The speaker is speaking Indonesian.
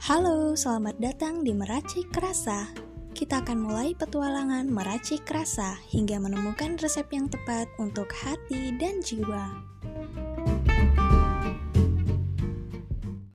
Halo, selamat datang di Meracik Rasa. Kita akan mulai petualangan meracik rasa hingga menemukan resep yang tepat untuk hati dan jiwa.